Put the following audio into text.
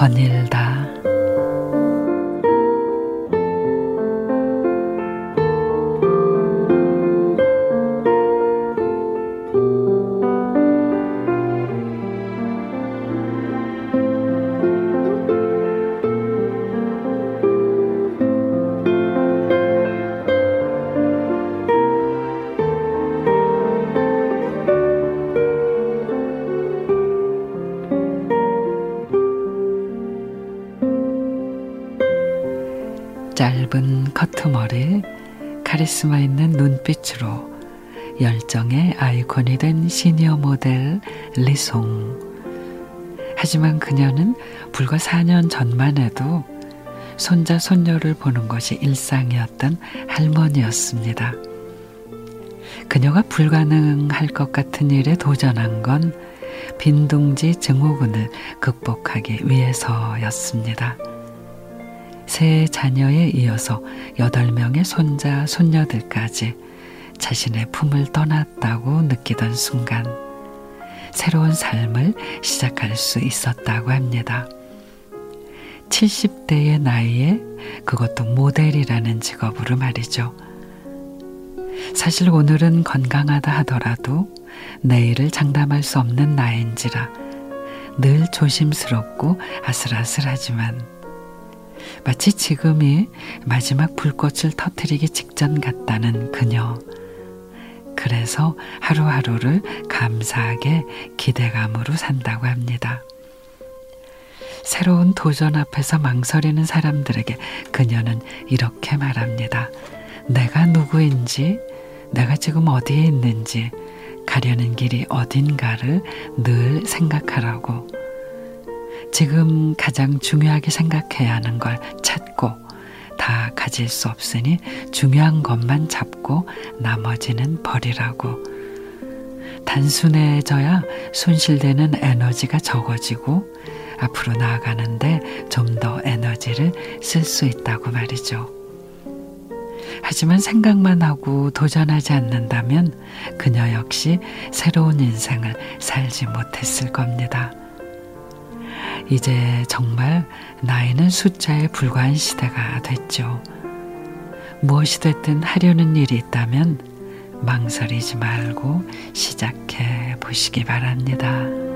거닐다. 짧은 커트머리, 카리스마 있는 눈빛으로 열정의 아이콘이 된 시니어 모델 리송. 하지만 그녀는 불과 4년 전만 해도 손자, 손녀를 보는 것이 일상이었던 할머니였습니다. 그녀가 불가능할 것 같은 일에 도전한 건 빈둥지 증후군을 극복하기 위해서였습니다. 세 자녀에 이어서 여덟 명의 손자, 손녀들까지 자신의 품을 떠났다고 느끼던 순간 새로운 삶을 시작할 수 있었다고 합니다. 70대의 나이에 그것도 모델이라는 직업으로 말이죠. 사실 오늘은 건강하다 하더라도 내일을 장담할 수 없는 나인지라 늘 조심스럽고 아슬아슬하지만 마치 지금이 마지막 불꽃을 터뜨리기 직전 같다는 그녀. 그래서 하루하루를 감사하게 기대감으로 산다고 합니다. 새로운 도전 앞에서 망설이는 사람들에게 그녀는 이렇게 말합니다. 내가 누구인지, 내가 지금 어디에 있는지, 가려는 길이 어딘가를 늘 생각하라고. 지금 가장 중요하게 생각해야 하는 걸 찾고 다 가질 수 없으니 중요한 것만 잡고 나머지는 버리라고. 단순해져야 손실되는 에너지가 적어지고 앞으로 나아가는데 좀 더 에너지를 쓸 수 있다고 말이죠. 하지만 생각만 하고 도전하지 않는다면 그녀 역시 새로운 인생을 살지 못했을 겁니다. 이제 정말 나이는 숫자에 불과한 시대가 됐죠. 무엇이 됐든 하려는 일이 있다면 망설이지 말고 시작해 보시기 바랍니다.